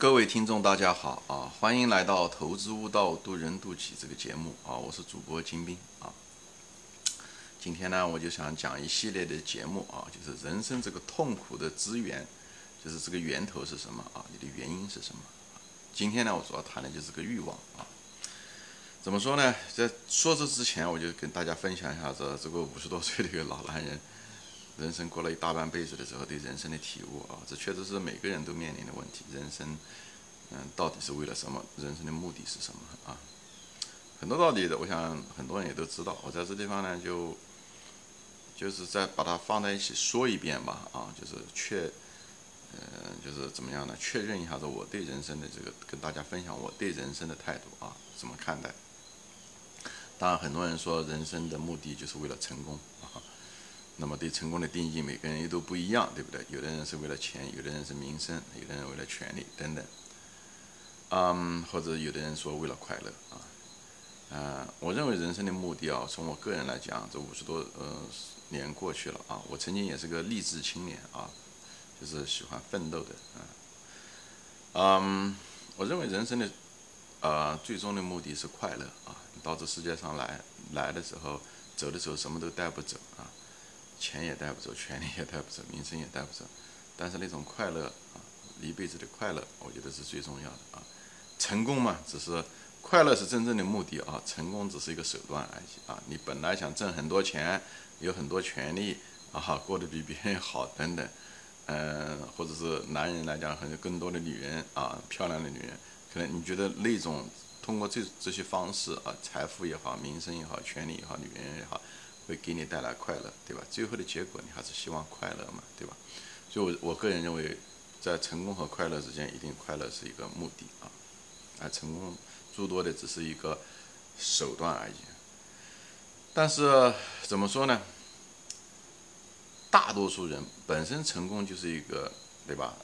各位听众，大家好啊！欢迎来到《投资悟道，渡人渡己》这个节目啊！我是主播金兵啊。今天呢，我就想讲一系列的节目啊，就是人生这个痛苦的资源，就是这个源头是什么啊？你的原因是什么？今天呢，我主要谈的就是个欲望啊。怎么说呢？在说这之前，我就跟大家分享一下这这个五十多岁的一个老男人。人生过了一大半辈子的时候，对人生的体悟啊，这确实是每个人都面临的问题。人生，嗯，到底是为了什么？人生的目的是什么啊？很多道理的，我想很多人也都知道。我在这地方呢，就就是再把它放在一起说一遍吧，啊，就是确，嗯，就是怎么样呢？确认一下子我对人生的这个，跟大家分享我对人生的态度啊，怎么看待？当然，很多人说人生的目的就是为了成功。那么对成功的定义，每个人也都不一样，对不对？有的人是为了钱，有的人是名声，有的人为了权利等等。嗯，或者有的人说为了快乐啊。嗯，我认为人生的目的啊，从我个人来讲，这五十多呃年过去了啊，我曾经也是个励志青年啊，就是喜欢奋斗的啊。嗯，我认为人生的呃最终的目的是快乐啊。到这世界上来来的时候，走的时候什么都带不走。钱也带不走，权利也带不走，名声也带不走，但是那种快乐啊，一辈子的快乐，我觉得是最重要的啊。成功嘛，只是快乐是真正的目的啊，成功只是一个手段而已啊。你本来想挣很多钱，有很多权利啊，过得比别人好等等，嗯，或者是男人来讲，很更多的女人啊，漂亮的女人，可能你觉得那种通过这这些方式啊，财富也好，名声也好，权利也好，女人也好。会给你带来快乐，对吧？最后的结果你还是希望快乐嘛，对吧？所以，我我个人认为，在成功和快乐之间，一定快乐是一个目的啊，而成功诸多的只是一个手段而已。但是怎么说呢？大多数人本身成功就是一个，对吧？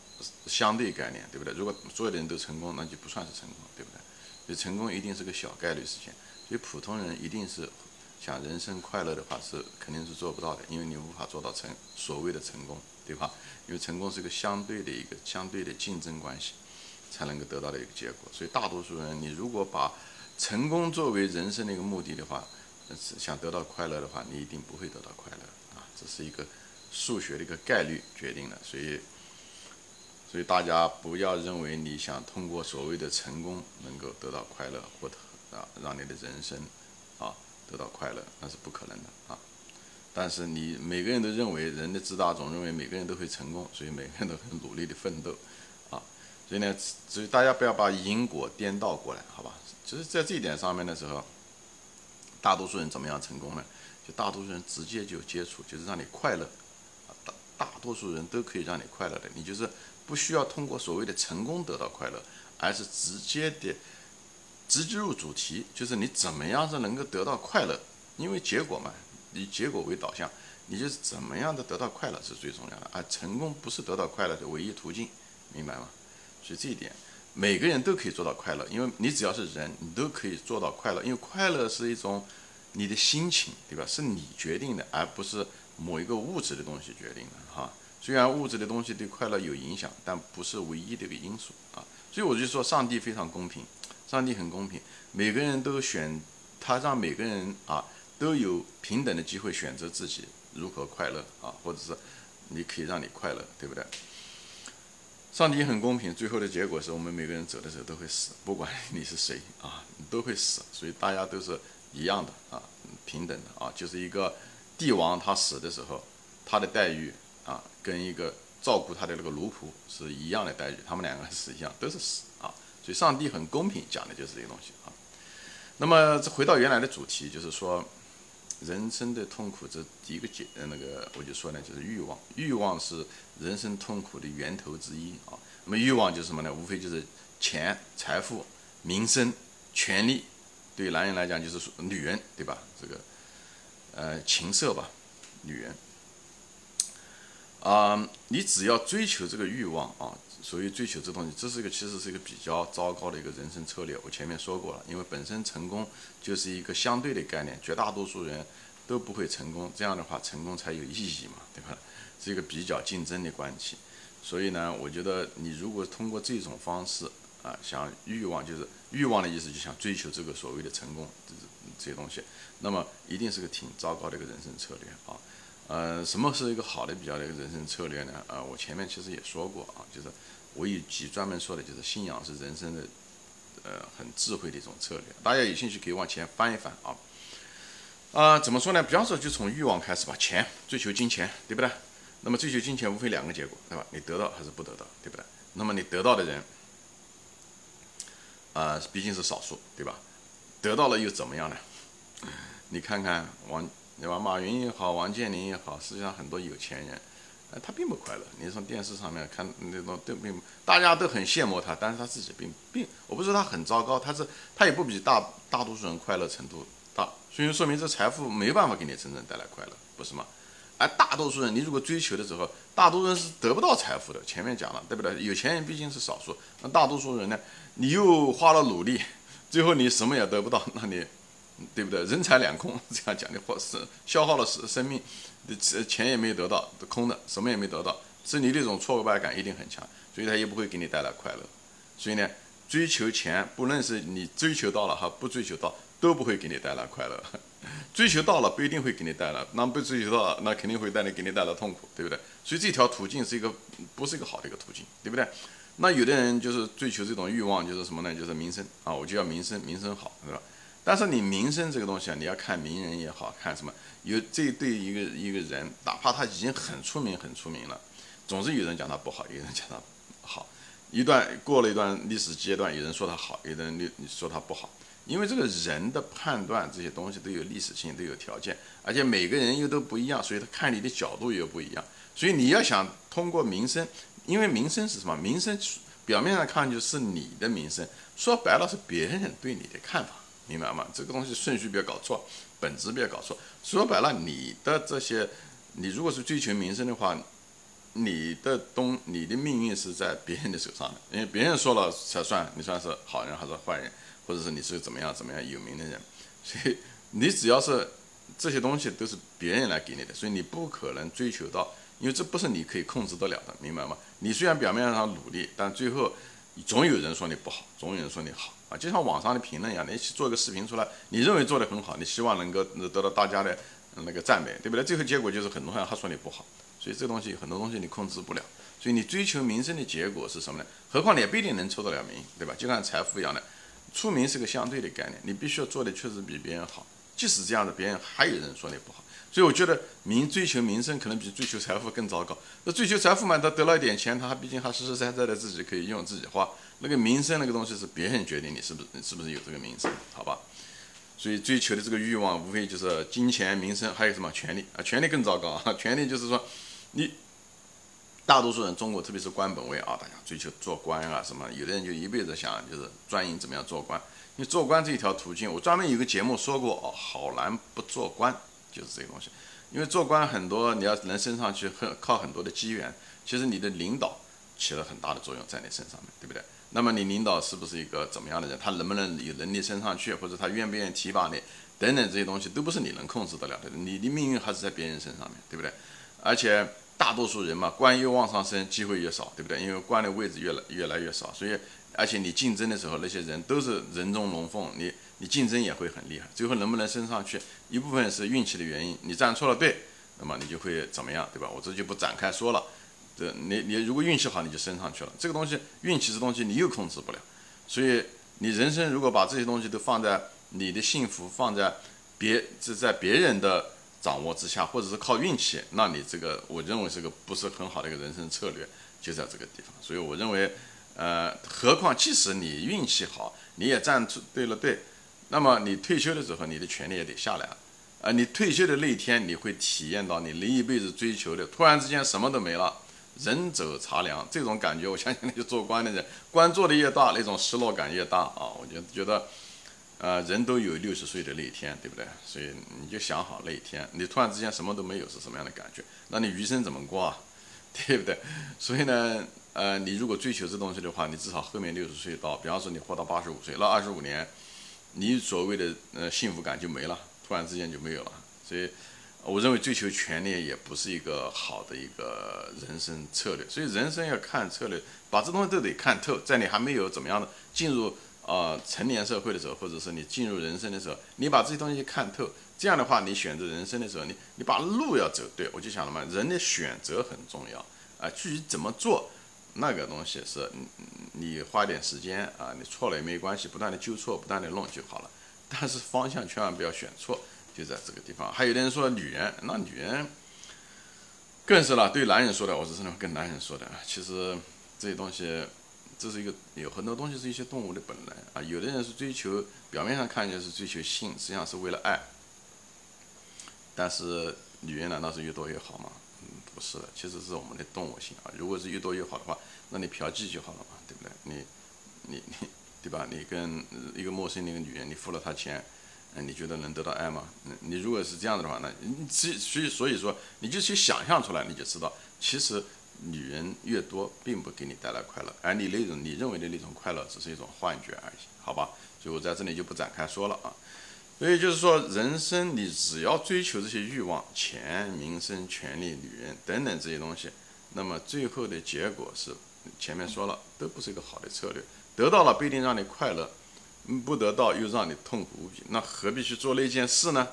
相对概念，对不对？如果所有的人都成功，那就不算是成功，对不对？所以成功一定是个小概率事件，所以普通人一定是。想人生快乐的话是肯定是做不到的，因为你无法做到成所谓的成功，对吧？因为成功是一个相对的一个相对的竞争关系，才能够得到的一个结果。所以大多数人，你如果把成功作为人生的一个目的的话，想得到快乐的话，你一定不会得到快乐啊！这是一个数学的一个概率决定的。所以，所以大家不要认为你想通过所谓的成功能够得到快乐，或者啊让你的人生啊。得到快乐那是不可能的啊！但是你每个人都认为人的自大，总认为每个人都会成功，所以每个人都很努力的奋斗啊！所以呢，所以大家不要把因果颠倒过来，好吧？就是在这一点上面的时候，大多数人怎么样成功呢？就大多数人直接就接触，就是让你快乐啊！大大多数人都可以让你快乐的，你就是不需要通过所谓的成功得到快乐，而是直接的。直接入主题，就是你怎么样是能够得到快乐，因为结果嘛，以结果为导向，你就是怎么样的得到快乐是最重要的，而成功不是得到快乐的唯一途径，明白吗？所以这一点，每个人都可以做到快乐，因为你只要是人，你都可以做到快乐，因为快乐是一种你的心情，对吧？是你决定的，而不是某一个物质的东西决定的，哈。虽然物质的东西对快乐有影响，但不是唯一的一个因素啊。所以我就说，上帝非常公平。上帝很公平，每个人都选，他让每个人啊都有平等的机会选择自己如何快乐啊，或者是你可以让你快乐，对不对？上帝很公平，最后的结果是我们每个人走的时候都会死，不管你是谁啊，你都会死，所以大家都是一样的啊，平等的啊，就是一个帝王他死的时候，他的待遇啊跟一个照顾他的那个奴仆是一样的待遇，他们两个是一样，都是死啊。所以上帝很公平，讲的就是这个东西啊。那么这回到原来的主题，就是说人生的痛苦，这第一个解呃那个我就说呢，就是欲望。欲望是人生痛苦的源头之一啊。那么欲望就是什么呢？无非就是钱、财富、名声、权利。对男人来讲，就是说女人，对吧？这个呃情色吧，女人。啊，你只要追求这个欲望啊。所以追求这东西，这是一个其实是一个比较糟糕的一个人生策略。我前面说过了，因为本身成功就是一个相对的概念，绝大多数人都不会成功，这样的话成功才有意义嘛，对吧？是一个比较竞争的关系。所以呢，我觉得你如果通过这种方式啊，想欲望就是欲望的意思，就想追求这个所谓的成功，这这些东西，那么一定是个挺糟糕的一个人生策略啊。呃，什么是一个好的比较的人生策略呢？呃，我前面其实也说过啊，就是我以及专门说的就是信仰是人生的呃很智慧的一种策略。大家有兴趣可以往前翻一翻啊。啊，怎么说呢？比方说，就从欲望开始吧，钱，追求金钱，对不对？那么追求金钱无非两个结果，对吧？你得到还是不得到，对不对？那么你得到的人，啊，毕竟是少数，对吧？得到了又怎么样呢？你看看王，对吧？马云也好，王健林也好，实际上很多有钱人，呃，他并不快乐。你从电视上面看那种都并，大家都很羡慕他，但是他自己并并，我不是说他很糟糕，他是他也不比大大多数人快乐程度。大，所以说明这财富没办法给你真正带来快乐，不是吗？而大多数人，你如果追求的时候，大多数人是得不到财富的。前面讲了，对不对？有钱人毕竟是少数，那大多数人呢？你又花了努力，最后你什么也得不到，那你，对不对？人财两空，这样讲的话是消耗了生生命，钱也没有得到，空的，什么也没得到，是你那种挫败感一定很强，所以他也不会给你带来快乐。所以呢，追求钱，不论是你追求到了哈，不追求到。都不 会给你带来快乐，追求到了不一定会给你带来，那不追求到了，那肯定会带来给你带来痛苦，对不对？所以这条途径是一个不是一个好的一个途径，对不对？那有的人就是追求这种欲望，就是什么呢？就是名声啊，我就要名声，名声好，是吧？但是你名声这个东西啊，你要看名人也好看什么，有这对一个一个人，哪怕他已经很出名很出名了，总是有人讲他不好，有人讲他好，一段过了一段历史阶段，有人说他好，有人你你说他不好。因为这个人的判断这些东西都有历史性，都有条件，而且每个人又都不一样，所以他看你的角度又不一样。所以你要想通过名声，因为名声是什么？名声表面上看上去是你的名声，说白了是别人对你的看法，明白吗？这个东西顺序不要搞错，本质不要搞错。说白了，你的这些，你如果是追求名声的话，你的东，你的命运是在别人的手上的，因为别人说了才算，你算是好人还是坏人。或者是你是怎么样怎么样有名的人，所以你只要是这些东西都是别人来给你的，所以你不可能追求到，因为这不是你可以控制得了的，明白吗？你虽然表面上努力，但最后总有人说你不好，总有人说你好啊，就像网上的评论一样，你做一个视频出来，你认为做得很好，你希望能够得到大家的那个赞美，对不对？最后结果就是很多人还说你不好，所以这东西很多东西你控制不了，所以你追求名声的结果是什么呢？何况你也不一定能出得了名，对吧？就像财富一样的。出名是个相对的概念，你必须要做的确实比别人好。即使这样的，别人还有人说你不好。所以我觉得名追求名声可能比追求财富更糟糕。那追求财富嘛，他得了一点钱，他毕竟还实实在在的自己可以用自己花。那个名声那个东西是别人决定你是不是是不是有这个名声，好吧？所以追求的这个欲望无非就是金钱、名声，还有什么权利啊？权利更糟糕啊！权利就是说你。大多数人，中国特别是官本位啊，大家追求做官啊什么，有的人就一辈子想就是专营怎么样做官。你做官这一条途径，我专门有个节目说过哦，好难不做官，就是这个东西。因为做官很多，你要能升上去，很靠很多的机缘。其实你的领导起了很大的作用在你身上面对不对？那么你领导是不是一个怎么样的人？他能不能有能力升上去，或者他愿不愿意提拔你，等等这些东西都不是你能控制得了的。你的命运还是在别人身上面对不对？而且。大多数人嘛，官越往上升，机会越少，对不对？因为官的位置越来越来越少，所以而且你竞争的时候，那些人都是人中龙凤，你你竞争也会很厉害。最后能不能升上去，一部分是运气的原因，你站错了队，那么你就会怎么样，对吧？我这就不展开说了。这你你如果运气好，你就升上去了。这个东西运气这东西你又控制不了，所以你人生如果把这些东西都放在你的幸福放在别是在别人的。掌握之下，或者是靠运气，那你这个我认为是个不是很好的一个人生策略，就在这个地方。所以我认为，呃，何况即使你运气好，你也站出对了对，那么你退休的时候，你的权利也得下来了。啊，你退休的那一天，你会体验到你那一辈子追求的，突然之间什么都没了，人走茶凉，这种感觉，我相信那些做官的人，官做的越大，那种失落感越大啊。我觉觉得。呃，人都有六十岁的那一天，对不对？所以你就想好那一天，你突然之间什么都没有是什么样的感觉？那你余生怎么过啊？对不对？所以呢，呃，你如果追求这东西的话，你至少后面六十岁到，比方说你活到八十五岁，那二十五年，你所谓的呃幸福感就没了，突然之间就没有了。所以，我认为追求权利也不是一个好的一个人生策略，所以人生要看策略，把这东西都得看透。在你还没有怎么样的进入啊成年社会的时候，或者是你进入人生的时候，你把这些东西看透，这样的话，你选择人生的时候，你你把路要走对。我就想了嘛，人的选择很重要啊，至于怎么做，那个东西是你花点时间啊，你错了也没关系，不断的纠错，不断的弄就好了。但是方向千万不要选错。就在这个地方，还有的人说女人，那女人更是了。对男人说的，我是真的跟男人说的。其实这些东西，这是一个有很多东西是一些动物的本能啊。有的人是追求表面上看起来是追求性，实际上是为了爱。但是女人难道是越多越好吗？嗯，不是的，其实是我们的动物性啊。如果是越多越好的话，那你嫖妓就好了嘛，对不对？你你你，对吧？你跟一个陌生的一个女人，你付了她钱。嗯你觉得能得到爱吗？你如果是这样子的话，那你所所以所以说，你就去想象出来，你就知道，其实女人越多，并不给你带来快乐，而你那种你认为的那种快乐，只是一种幻觉而已，好吧？所以我在这里就不展开说了啊。所以就是说，人生你只要追求这些欲望，钱、名声、权利、女人等等这些东西，那么最后的结果是，前面说了，都不是一个好的策略，得到了不一定让你快乐。不得到又让你痛苦无比，那何必去做那件事呢？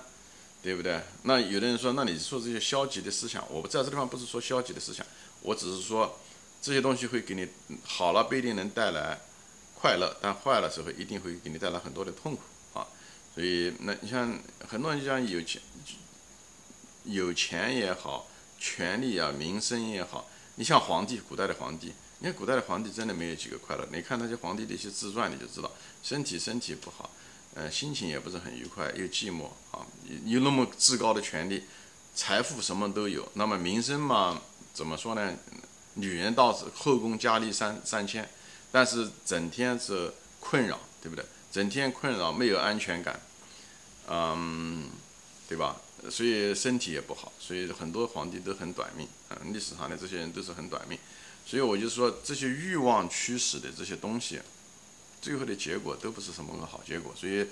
对不对？那有的人说，那你说这些消极的思想，我不在这地方不是说消极的思想，我只是说这些东西会给你好了不一定能带来快乐，但坏了时候一定会给你带来很多的痛苦啊。所以那你像很多人就像有钱，有钱也好，权力啊、名声也好，你像皇帝，古代的皇帝。你看古代的皇帝真的没有几个快乐。你看那些皇帝的一些自传，你就知道，身体身体不好，呃，心情也不是很愉快，又寂寞啊。有那么至高的权利，财富什么都有，那么名声嘛，怎么说呢？女人倒是后宫佳丽三三千，但是整天是困扰，对不对？整天困扰，没有安全感，嗯，对吧？所以身体也不好，所以很多皇帝都很短命啊。历史上的这些人都是很短命。所以我就说，这些欲望驱使的这些东西，最后的结果都不是什么个好结果。所以，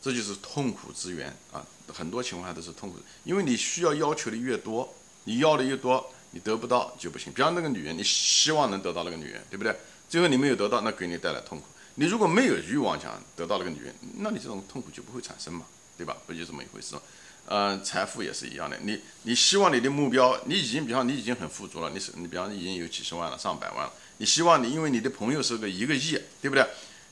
这就是痛苦之源啊！很多情况下都是痛苦，因为你需要要求的越多，你要的越多，你得不到就不行。比方那个女人，你希望能得到那个女人，对不对？最后你没有得到，那给你带来痛苦。你如果没有欲望想得到那个女人，那你这种痛苦就不会产生嘛，对吧？不就这么一回事？嗯，财富也是一样的。你你希望你的目标，你已经比方你已经很富足了，你是你比方已经有几十万了，上百万了。你希望你因为你的朋友是个一个亿，对不对？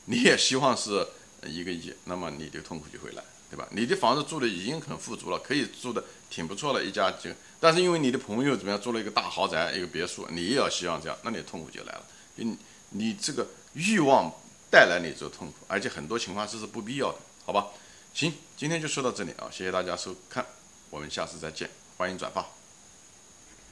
你也希望是一个亿，那么你的痛苦就会来，对吧？你的房子住的已经很富足了，可以住的挺不错了一家就，但是因为你的朋友怎么样住了一个大豪宅，一个别墅，你也要希望这样，那你痛苦就来了。你你这个欲望带来你这个痛苦，而且很多情况这是不必要的，好吧？行，今天就说到这里啊！谢谢大家收看，我们下次再见，欢迎转发。